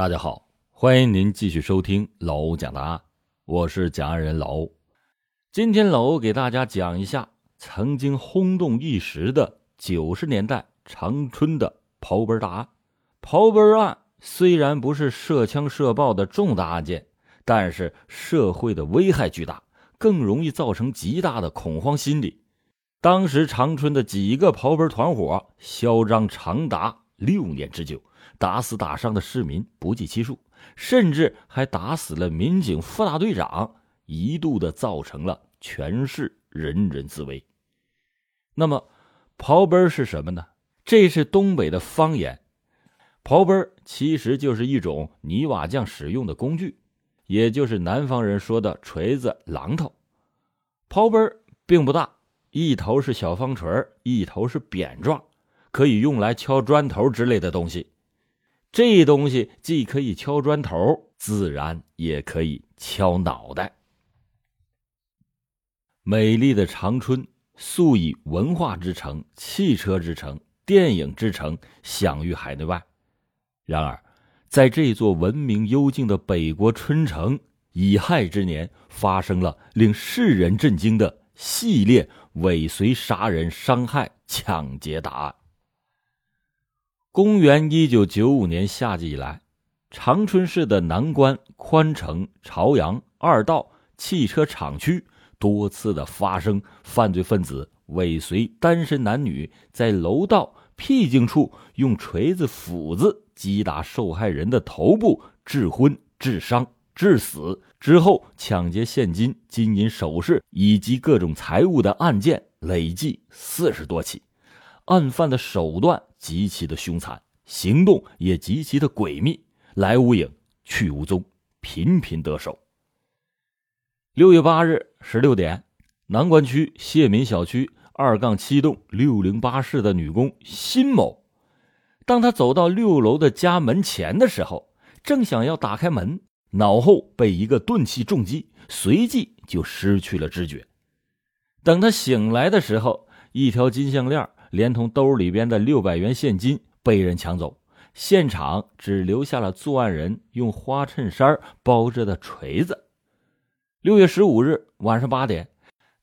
大家好，欢迎您继续收听老欧讲答案，我是讲案人老欧。今天老欧给大家讲一下曾经轰动一时的九十年代长春的刨根大案。刨根案虽然不是涉枪涉爆的重大案件，但是社会的危害巨大，更容易造成极大的恐慌心理。当时长春的几个刨根团伙嚣张长达六年之久。打死打伤的市民不计其数，甚至还打死了民警副大队长，一度的造成了全市人人自危。那么，刨奔是什么呢？这是东北的方言。刨奔其实就是一种泥瓦匠使用的工具，也就是南方人说的锤子、榔头。刨奔并不大，一头是小方锤，一头是扁状，可以用来敲砖头之类的东西。这东西既可以敲砖头，自然也可以敲脑袋。美丽的长春素以文化之城、汽车之城、电影之城享誉海内外。然而，在这座文明幽静的北国春城，乙亥之年，发生了令世人震惊的系列尾随杀人、伤害、抢劫大案。公元一九九五年夏季以来，长春市的南关、宽城、朝阳二道汽车厂区多次的发生犯罪分子尾随单身男女，在楼道僻静处用锤子、斧子击打受害人的头部，致昏、致伤、致死之后抢劫现金、金银首饰以及各种财物的案件累计四十多起。案犯的手段极其的凶残，行动也极其的诡秘，来无影去无踪，频频得手。六月八日十六点，南关区谢民小区二杠七栋六零八室的女工辛某，当她走到六楼的家门前的时候，正想要打开门，脑后被一个钝器重击，随即就失去了知觉。等她醒来的时候，一条金项链。连同兜里边的六百元现金被人抢走，现场只留下了作案人用花衬衫包着的锤子。六月十五日晚上八点，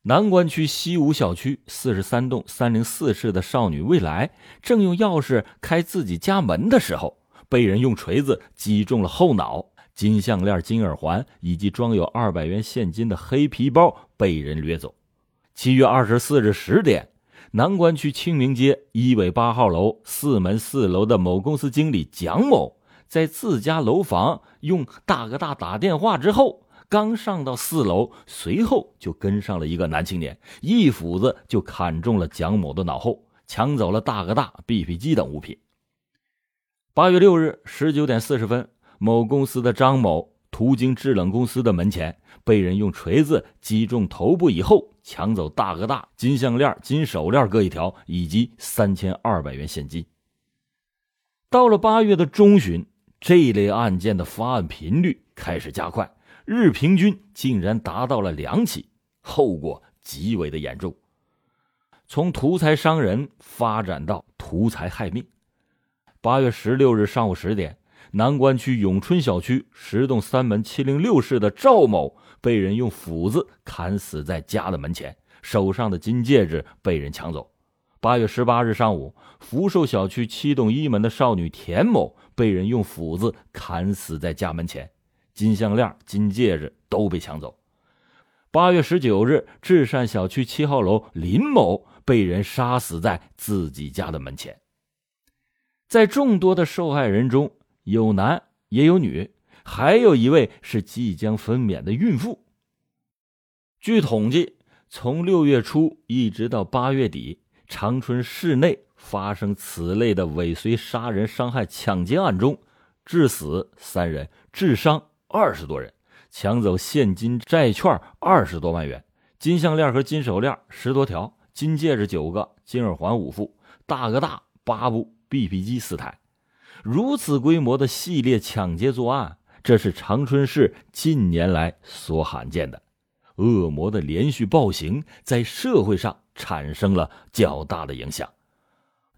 南关区西五小区四十三栋三零四室的少女未来正用钥匙开自己家门的时候，被人用锤子击中了后脑，金项链、金耳环以及装有二百元现金的黑皮包被人掠走。七月二十四日十点。南关区清明街一纬八号楼四门四楼的某公司经理蒋某，在自家楼房用大哥大打电话之后，刚上到四楼，随后就跟上了一个男青年，一斧子就砍中了蒋某的脑后，抢走了大哥大、BP 机等物品。八月六日十九点四十分，某公司的张某途经制冷公司的门前，被人用锤子击中头部以后。抢走大哥大金项链、金手链各一条，以及三千二百元现金。到了八月的中旬，这一类案件的发案频率开始加快，日平均竟然达到了两起，后果极为的严重。从图财伤人发展到图财害命。八月十六日上午十点。南关区永春小区十栋三门七零六室的赵某被人用斧子砍死在家的门前，手上的金戒指被人抢走。八月十八日上午，福寿小区七栋一门的少女田某被人用斧子砍死在家门前，金项链、金戒指都被抢走。八月十九日，至善小区七号楼林某被人杀死在自己家的门前。在众多的受害人中，有男也有女，还有一位是即将分娩的孕妇。据统计，从六月初一直到八月底，长春市内发生此类的尾随杀人、伤害、抢劫案中，致死三人，致伤二十多人，抢走现金、债券二十多万元，金项链和金手链十多条，金戒指九个，金耳环五副，大哥大八部，BP 机四台。如此规模的系列抢劫作案，这是长春市近年来所罕见的。恶魔的连续暴行在社会上产生了较大的影响，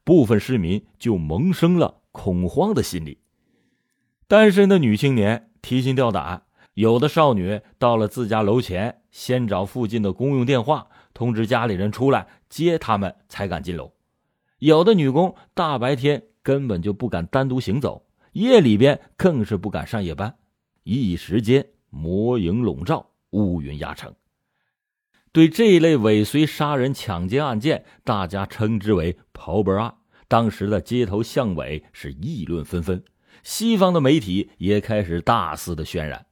部分市民就萌生了恐慌的心理。单身的女青年提心吊胆，有的少女到了自家楼前，先找附近的公用电话通知家里人出来接他们，才敢进楼。有的女工大白天根本就不敢单独行走，夜里边更是不敢上夜班。一时间魔影笼罩，乌云压城。对这一类尾随杀人抢劫案件，大家称之为“刨本案”。当时的街头巷尾是议论纷纷。西方的媒体也开始大肆的渲染，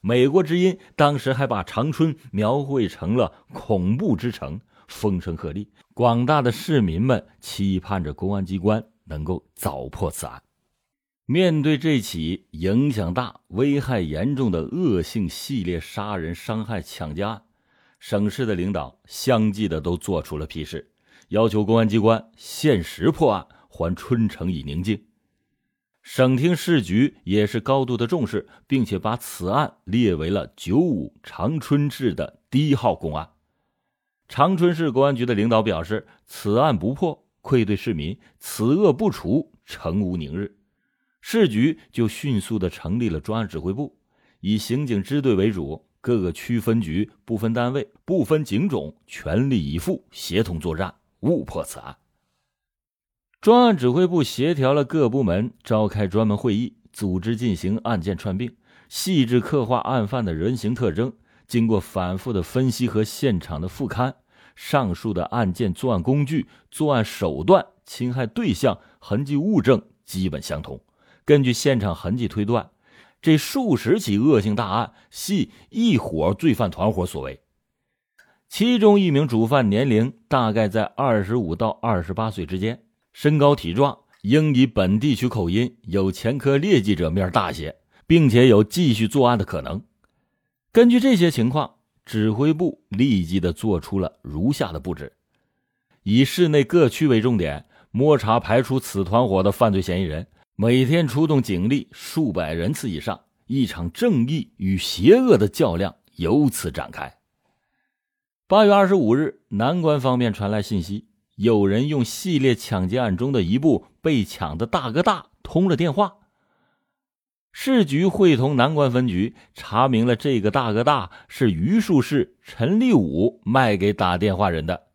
美国之音当时还把长春描绘成了恐怖之城，风声鹤唳。广大的市民们期盼着公安机关能够早破此案。面对这起影响大、危害严重的恶性系列杀人、伤害、抢劫案，省市的领导相继的都做出了批示，要求公安机关限时破案，还春城以宁静。省厅市局也是高度的重视，并且把此案列为了九五长春市的第一号公案。长春市公安局的领导表示，此案不破，愧对市民；此恶不除，城无宁日。市局就迅速的成立了专案指挥部，以刑警支队为主，各个区分局、不分单位、不分警种，全力以赴，协同作战，误破此案。专案指挥部协调了各部门，召开专门会议，组织进行案件串并，细致刻画案犯的人形特征。经过反复的分析和现场的复勘，上述的案件作案工具、作案手段、侵害对象、痕迹物证基本相同。根据现场痕迹推断，这数十起恶性大案系一伙罪犯团伙所为。其中一名主犯年龄大概在二十五到二十八岁之间。身高体壮，应以本地区口音，有前科劣迹者面大些，并且有继续作案的可能。根据这些情况，指挥部立即的做出了如下的布置：以市内各区为重点，摸查排除此团伙的犯罪嫌疑人，每天出动警力数百人次以上，一场正义与邪恶的较量由此展开。八月二十五日，南关方面传来信息。有人用系列抢劫案中的一部被抢的大哥大通了电话。市局会同南关分局查明了这个大哥大是榆树市陈立武卖给打电话人的。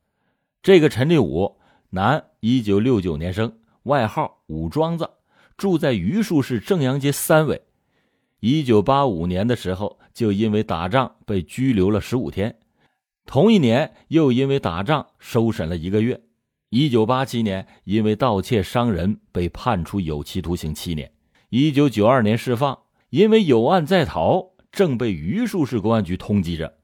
这个陈立武，男，一九六九年生，外号武庄子，住在榆树市正阳街三委。一九八五年的时候，就因为打仗被拘留了十五天，同一年又因为打仗收审了一个月。一九八七年，因为盗窃伤人被判处有期徒刑七年。一九九二年释放，因为有案在逃，正被榆树市公安局通缉着。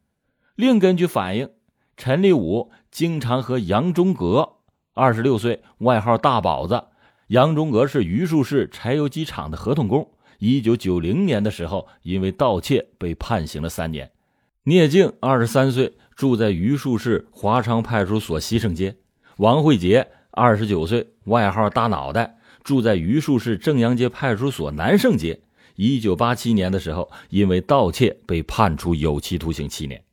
另根据反映，陈立武经常和杨忠阁，二十六岁，外号大宝子。杨忠阁是榆树市柴油机厂的合同工。一九九零年的时候，因为盗窃被判刑了三年。聂静，二十三岁，住在榆树市华昌派出所西胜街。王慧杰，二十九岁，外号大脑袋，住在榆树市正阳街派出所南胜街。一九八七年的时候，因为盗窃被判处有期徒刑七年。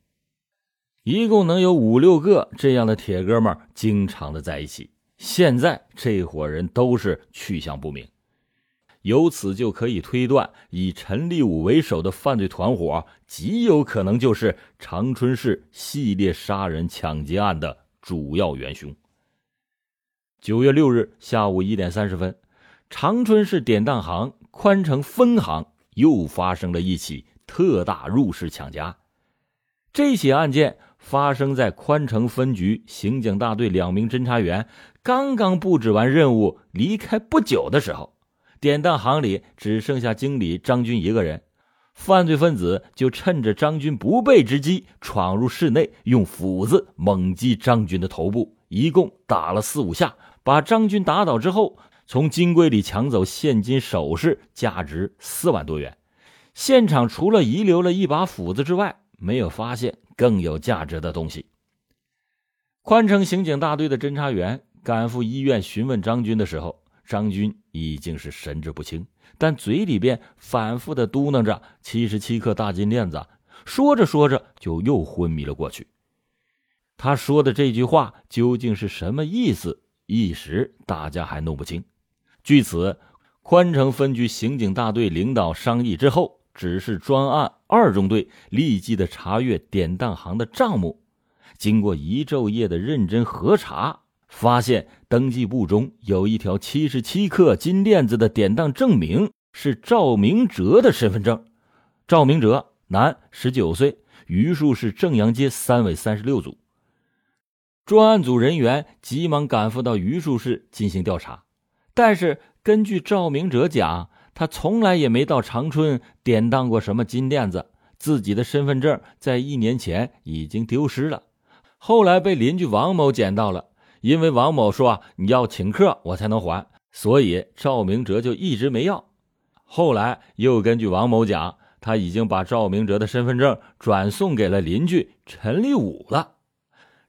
一共能有五六个这样的铁哥们经常的在一起。现在这伙人都是去向不明，由此就可以推断，以陈立武为首的犯罪团伙极有可能就是长春市系列杀人抢劫案的主要元凶。九月六日下午一点三十分，长春市典当行宽城分行又发生了一起特大入室抢劫案。这起案件发生在宽城分局刑警大队两名侦查员刚刚布置完任务离开不久的时候，典当行里只剩下经理张军一个人。犯罪分子就趁着张军不备之机，闯入室内，用斧子猛击张军的头部，一共打了四五下。把张军打倒之后，从金柜里抢走现金首饰，价值四万多元。现场除了遗留了一把斧子之外，没有发现更有价值的东西。宽城刑警大队的侦查员赶赴医院询问张军的时候，张军已经是神志不清，但嘴里边反复的嘟囔着“七十七克大金链子”，说着说着就又昏迷了过去。他说的这句话究竟是什么意思？一时大家还弄不清。据此，宽城分局刑警大队领导商议之后，指示专案二中队立即的查阅典当行的账目。经过一昼夜的认真核查，发现登记簿中有一条七十七克金链子的典当证明是赵明哲的身份证。赵明哲，男，十九岁，榆树市正阳街三委三十六组。专案组人员急忙赶赴到榆树市进行调查，但是根据赵明哲讲，他从来也没到长春典当过什么金链子，自己的身份证在一年前已经丢失了，后来被邻居王某捡到了，因为王某说啊你要请客我才能还，所以赵明哲就一直没要。后来又根据王某讲。他已经把赵明哲的身份证转送给了邻居陈立武了，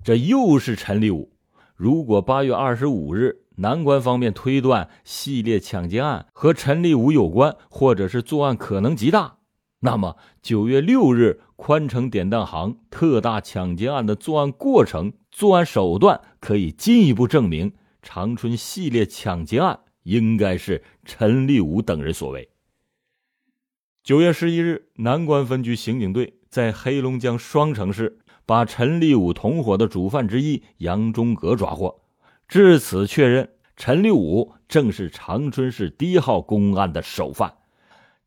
这又是陈立武。如果八月二十五日南关方面推断系列抢劫案和陈立武有关，或者是作案可能极大，那么九月六日宽城典当行特大抢劫案的作案过程、作案手段，可以进一步证明长春系列抢劫案应该是陈立武等人所为。九月十一日，南关分局刑警队在黑龙江双城市把陈立武同伙的主犯之一杨忠阁抓获，至此确认陈立武正是长春市第一号公案的首犯，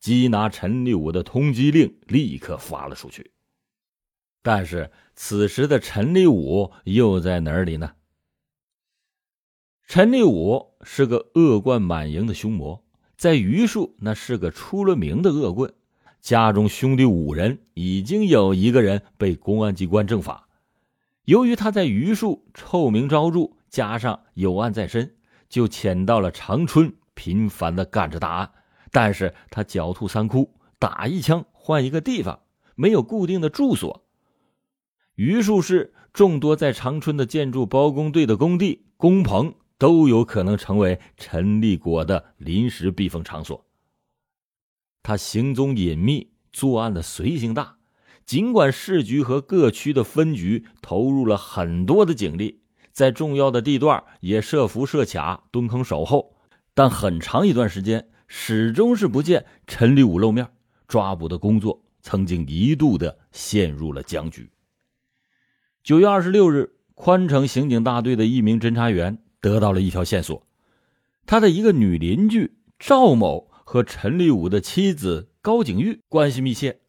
缉拿陈立武的通缉令立刻发了出去。但是，此时的陈立武又在哪里呢？陈立武是个恶贯满盈的凶魔。在榆树，那是个出了名的恶棍。家中兄弟五人，已经有一个人被公安机关正法。由于他在榆树臭名昭著，加上有案在身，就潜到了长春，频繁的干着大案。但是他狡兔三窟，打一枪换一个地方，没有固定的住所。榆树市众多在长春的建筑包工队的工地、工棚。都有可能成为陈立国的临时避风场所。他行踪隐秘，作案的随性大。尽管市局和各区的分局投入了很多的警力，在重要的地段也设伏设卡、蹲坑守候，但很长一段时间始终是不见陈立武露面，抓捕的工作曾经一度的陷入了僵局。九月二十六日，宽城刑警大队的一名侦查员。得到了一条线索，他的一个女邻居赵某和陈立武的妻子高景玉关系密切。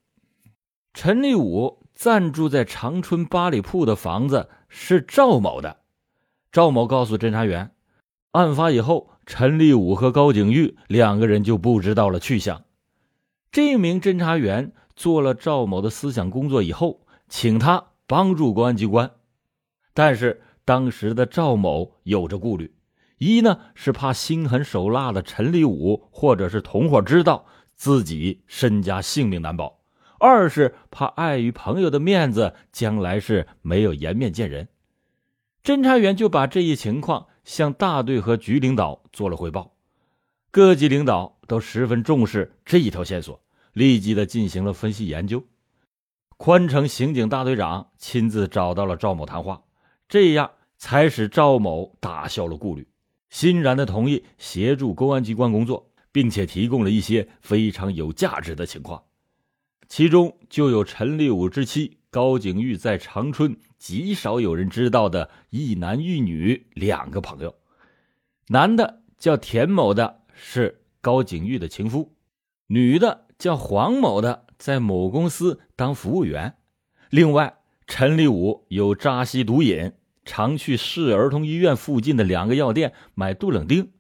陈立武暂住在长春八里铺的房子是赵某的。赵某告诉侦查员，案发以后，陈立武和高景玉两个人就不知道了去向。这名侦查员做了赵某的思想工作以后，请他帮助公安机关，但是。当时的赵某有着顾虑，一呢是怕心狠手辣的陈立武或者是同伙知道自己身家性命难保；二是怕碍于朋友的面子，将来是没有颜面见人。侦查员就把这一情况向大队和局领导做了汇报，各级领导都十分重视这一条线索，立即的进行了分析研究。宽城刑警大队长亲自找到了赵某谈话，这样。才使赵某打消了顾虑，欣然的同意协助公安机关工作，并且提供了一些非常有价值的情况，其中就有陈立武之妻高景玉在长春极少有人知道的一男一女两个朋友，男的叫田某的是高景玉的情夫，女的叫黄某的在某公司当服务员，另外陈立武有扎西毒瘾。常去市儿童医院附近的两个药店买杜冷丁。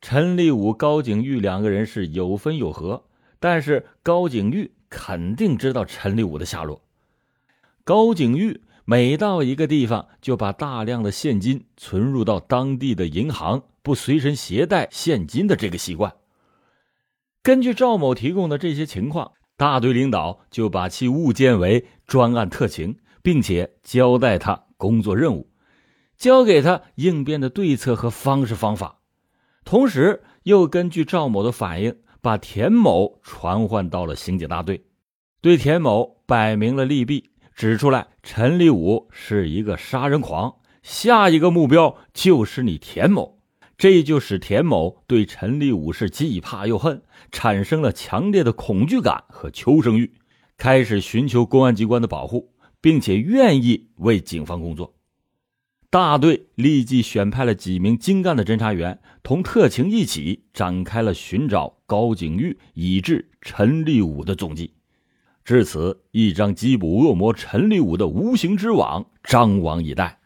陈立武、高景玉两个人是有分有合，但是高景玉肯定知道陈立武的下落。高景玉每到一个地方，就把大量的现金存入到当地的银行，不随身携带现金的这个习惯。根据赵某提供的这些情况，大队领导就把其误建为专案特情，并且交代他。工作任务，交给他应变的对策和方式方法，同时又根据赵某的反应，把田某传唤到了刑警大队，对田某摆明了利弊，指出来陈立武是一个杀人狂，下一个目标就是你田某，这就使田某对陈立武是既怕又恨，产生了强烈的恐惧感和求生欲，开始寻求公安机关的保护，并且愿意为警方工作。大队立即选派了几名精干的侦查员，同特情一起展开了寻找高景玉以至陈立武的踪迹。至此，一张缉捕恶魔陈立武的无形之网张网以待。